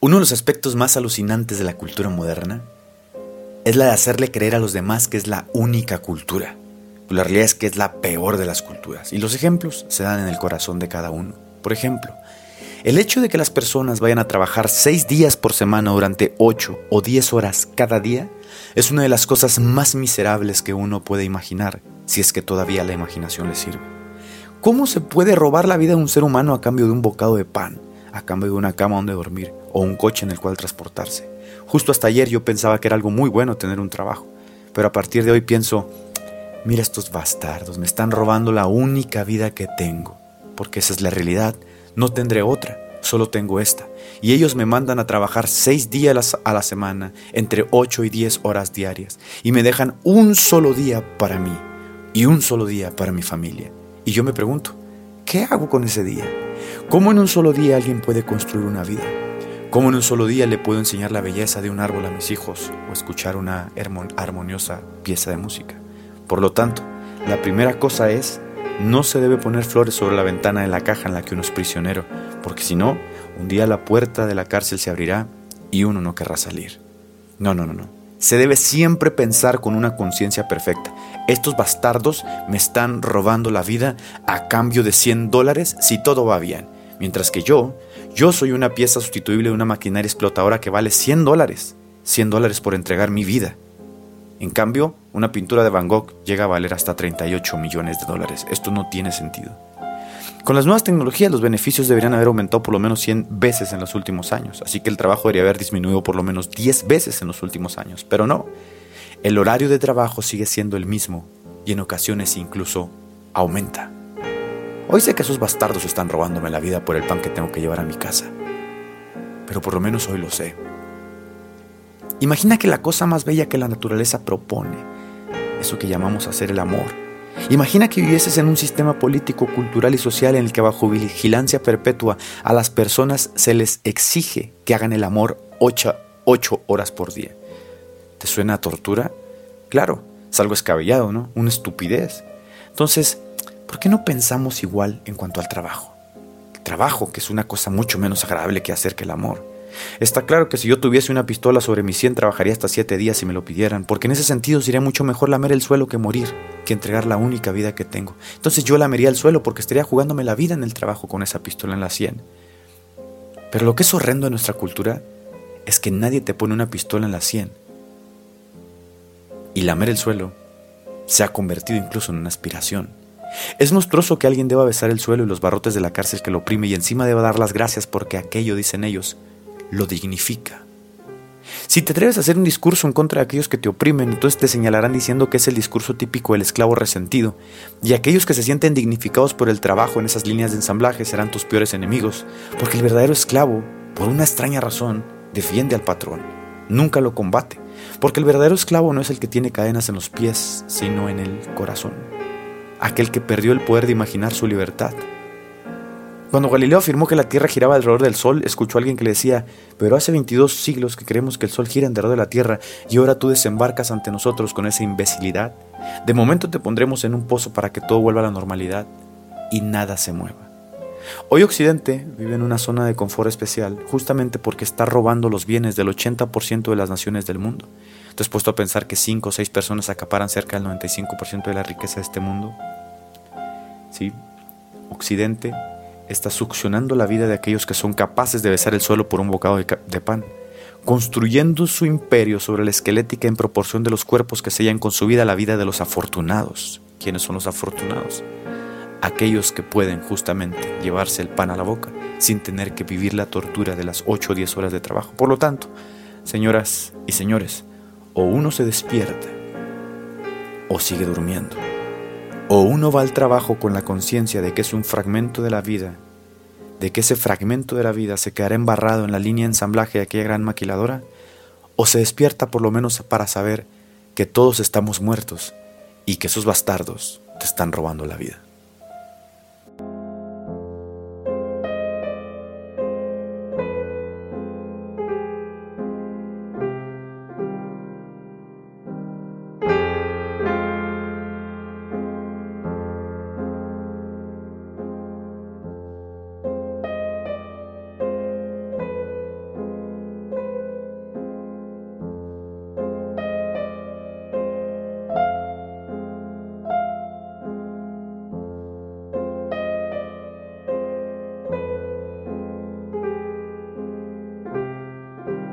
Uno de los aspectos más alucinantes de la cultura moderna es la de hacerle creer a los demás que es la única cultura. La realidad es que es la peor de las culturas. Y los ejemplos se dan en el corazón de cada uno. Por ejemplo, el hecho de que las personas vayan a trabajar seis días por semana durante ocho o diez horas cada día es una de las cosas más miserables que uno puede imaginar, si es que todavía la imaginación le sirve. ¿Cómo se puede robar la vida de un ser humano a cambio de un bocado de pan, a cambio de una cama donde dormir? o un coche en el cual transportarse. Justo hasta ayer yo pensaba que era algo muy bueno tener un trabajo, pero a partir de hoy pienso, mira estos bastardos, me están robando la única vida que tengo, porque esa es la realidad, no tendré otra, solo tengo esta. Y ellos me mandan a trabajar seis días a la semana, entre ocho y diez horas diarias, y me dejan un solo día para mí y un solo día para mi familia. Y yo me pregunto, ¿qué hago con ese día? ¿Cómo en un solo día alguien puede construir una vida? ¿Cómo en un solo día le puedo enseñar la belleza de un árbol a mis hijos o escuchar una armoniosa pieza de música? Por lo tanto, la primera cosa es, no se debe poner flores sobre la ventana de la caja en la que uno es prisionero, porque si no, un día la puerta de la cárcel se abrirá y uno no querrá salir. No, no, no, no. Se debe siempre pensar con una conciencia perfecta. Estos bastardos me están robando la vida a cambio de 100 dólares si todo va bien, mientras que yo yo soy una pieza sustituible de una maquinaria explotadora que vale 100 dólares. 100 dólares por entregar mi vida. En cambio, una pintura de Van Gogh llega a valer hasta 38 millones de dólares. Esto no tiene sentido. Con las nuevas tecnologías los beneficios deberían haber aumentado por lo menos 100 veces en los últimos años, así que el trabajo debería haber disminuido por lo menos 10 veces en los últimos años, pero no. El horario de trabajo sigue siendo el mismo y en ocasiones incluso aumenta. Hoy sé que esos bastardos están robándome la vida por el pan que tengo que llevar a mi casa. Pero por lo menos hoy lo sé. Imagina que la cosa más bella que la naturaleza propone, eso que llamamos hacer el amor. Imagina que vivieses en un sistema político, cultural y social en el que bajo vigilancia perpetua a las personas se les exige que hagan el amor ocho, ocho horas por día. ¿Te suena a tortura? Claro, es algo escabellado, ¿no? Una estupidez. Entonces, ¿por qué no pensamos igual en cuanto al trabajo? El trabajo, que es una cosa mucho menos agradable que hacer que el amor. Está claro que si yo tuviese una pistola sobre mi sien trabajaría hasta siete días si me lo pidieran, porque en ese sentido sería mucho mejor lamer el suelo que morir, que entregar la única vida que tengo. Entonces yo lamería el suelo porque estaría jugándome la vida en el trabajo con esa pistola en la sien. Pero lo que es horrendo en nuestra cultura es que nadie te pone una pistola en la sien. Y lamer el suelo se ha convertido incluso en una aspiración. Es monstruoso que alguien deba besar el suelo y los barrotes de la cárcel que lo oprime y encima deba dar las gracias porque aquello, dicen ellos, lo dignifica. Si te atreves a hacer un discurso en contra de aquellos que te oprimen, entonces te señalarán diciendo que es el discurso típico del esclavo resentido, y aquellos que se sienten dignificados por el trabajo en esas líneas de ensamblaje serán tus peores enemigos, porque el verdadero esclavo, por una extraña razón, defiende al patrón, nunca lo combate, porque el verdadero esclavo no es el que tiene cadenas en los pies, sino en el corazón aquel que perdió el poder de imaginar su libertad. Cuando Galileo afirmó que la Tierra giraba alrededor del Sol, escuchó a alguien que le decía, pero hace 22 siglos que creemos que el Sol gira alrededor de la Tierra y ahora tú desembarcas ante nosotros con esa imbecilidad. De momento te pondremos en un pozo para que todo vuelva a la normalidad y nada se mueva. Hoy Occidente vive en una zona de confort especial justamente porque está robando los bienes del 80% de las naciones del mundo. ¿Te has puesto a pensar que 5 o 6 personas acaparan cerca del 95% de la riqueza de este mundo? ¿Sí? Occidente está succionando la vida de aquellos que son capaces de besar el suelo por un bocado de, pan, construyendo su imperio sobre la esquelética en proporción de los cuerpos que sellan con su vida la vida de los afortunados. ¿Quiénes son los afortunados? Aquellos que pueden justamente llevarse el pan a la boca sin tener que vivir la tortura de las 8 o 10 horas de trabajo. Por lo tanto, señoras y señores, o uno se despierta o sigue durmiendo. O uno va al trabajo con la conciencia de que es un fragmento de la vida, de que ese fragmento de la vida se quedará embarrado en la línea de ensamblaje de aquella gran maquiladora, o se despierta por lo menos para saber que todos estamos muertos y que esos bastardos te están robando la vida.